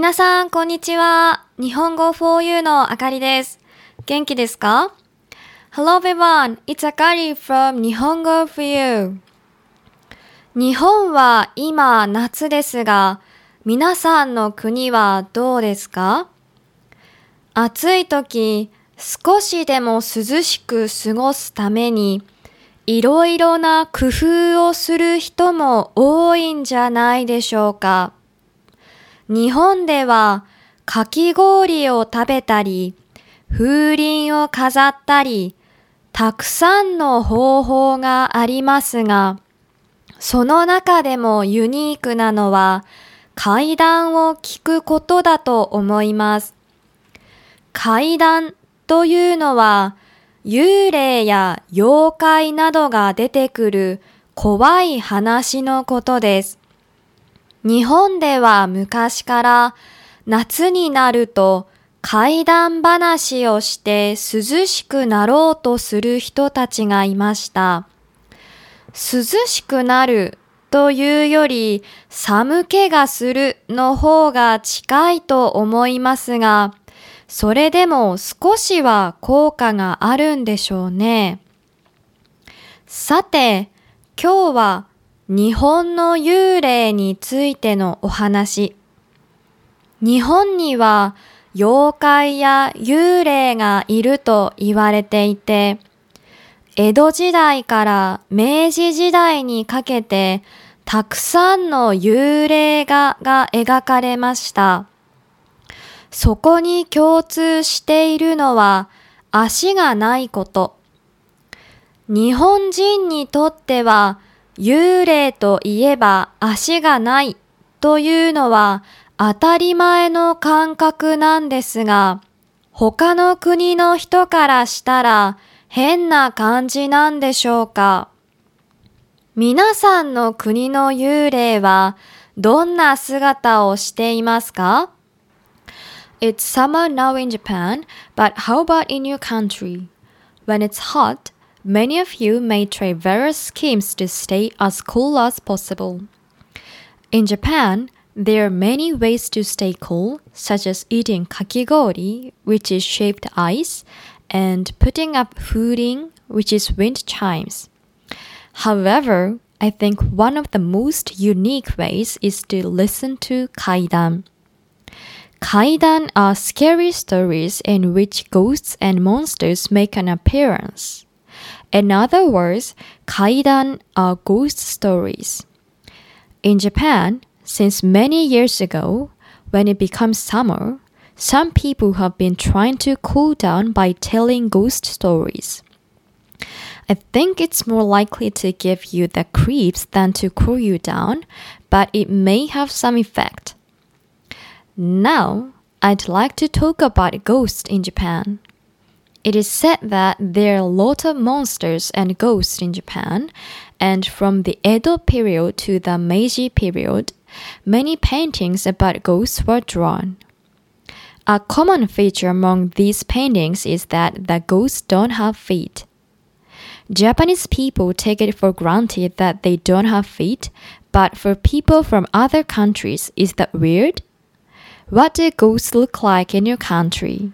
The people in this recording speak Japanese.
皆さん、こんにちは。日本語 4U のあかりです。元気ですか ?Hello everyone, it's Akari from 日本語 4U。日本は今夏ですが、皆さんの国はどうですか？暑い時、少しでも涼しく過ごすために、いろいろな工夫をする人も多いんじゃないでしょうか。日本ではかき氷を食べたり、風鈴を飾ったり、たくさんの方法がありますが、その中でもユニークなのは階段を聞くことだと思います。階段というのは幽霊や妖怪などが出てくる怖い話のことです。日本では昔から夏になると怪談話をして涼しくなろうとする人たちがいました。涼しくなるというより寒気がするの方が近いと思いますが、それでも少しは効果があるんでしょうね。さて、今日は日本の幽霊についてのお話。日本には妖怪や幽霊がいると言われていて、江戸時代から明治時代にかけてたくさんの幽霊画が描かれました。そこに共通しているのは足がないこと。日本人にとっては幽霊といえば足がないというのは当たり前の感覚なんですが、他の国の人からしたら変な感じなんでしょうか皆さんの国の幽霊はどんな姿をしていますか？It's summer now in Japan, but how about in your country? When it's hot, many of you may try various schemes to stay as cool as possible. In Japan, there are many ways to stay cool, such as eating kakigori, which is shaved ice, and putting up furin, which is wind chimes. However, I think one of the most unique ways is to listen to kaidan. Kaidan are scary stories in which ghosts and monsters make an appearance. In other words, kaidan are ghost stories. In Japan, since many years ago, when it becomes summer, some people have been trying to cool down by telling ghost stories. I think it's more likely to give you the creeps than to cool you down, but it may have some effect. Now, I'd like to talk about ghosts in Japan. It is said that there are a lot of monsters and ghosts in Japan, and from the Edo period to the Meiji period, many paintings about ghosts were drawn. A common feature among these paintings is that the ghosts don't have feet. Japanese people take it for granted that they don't have feet, but for people from other countries, is that weird? What do ghosts look like in your country?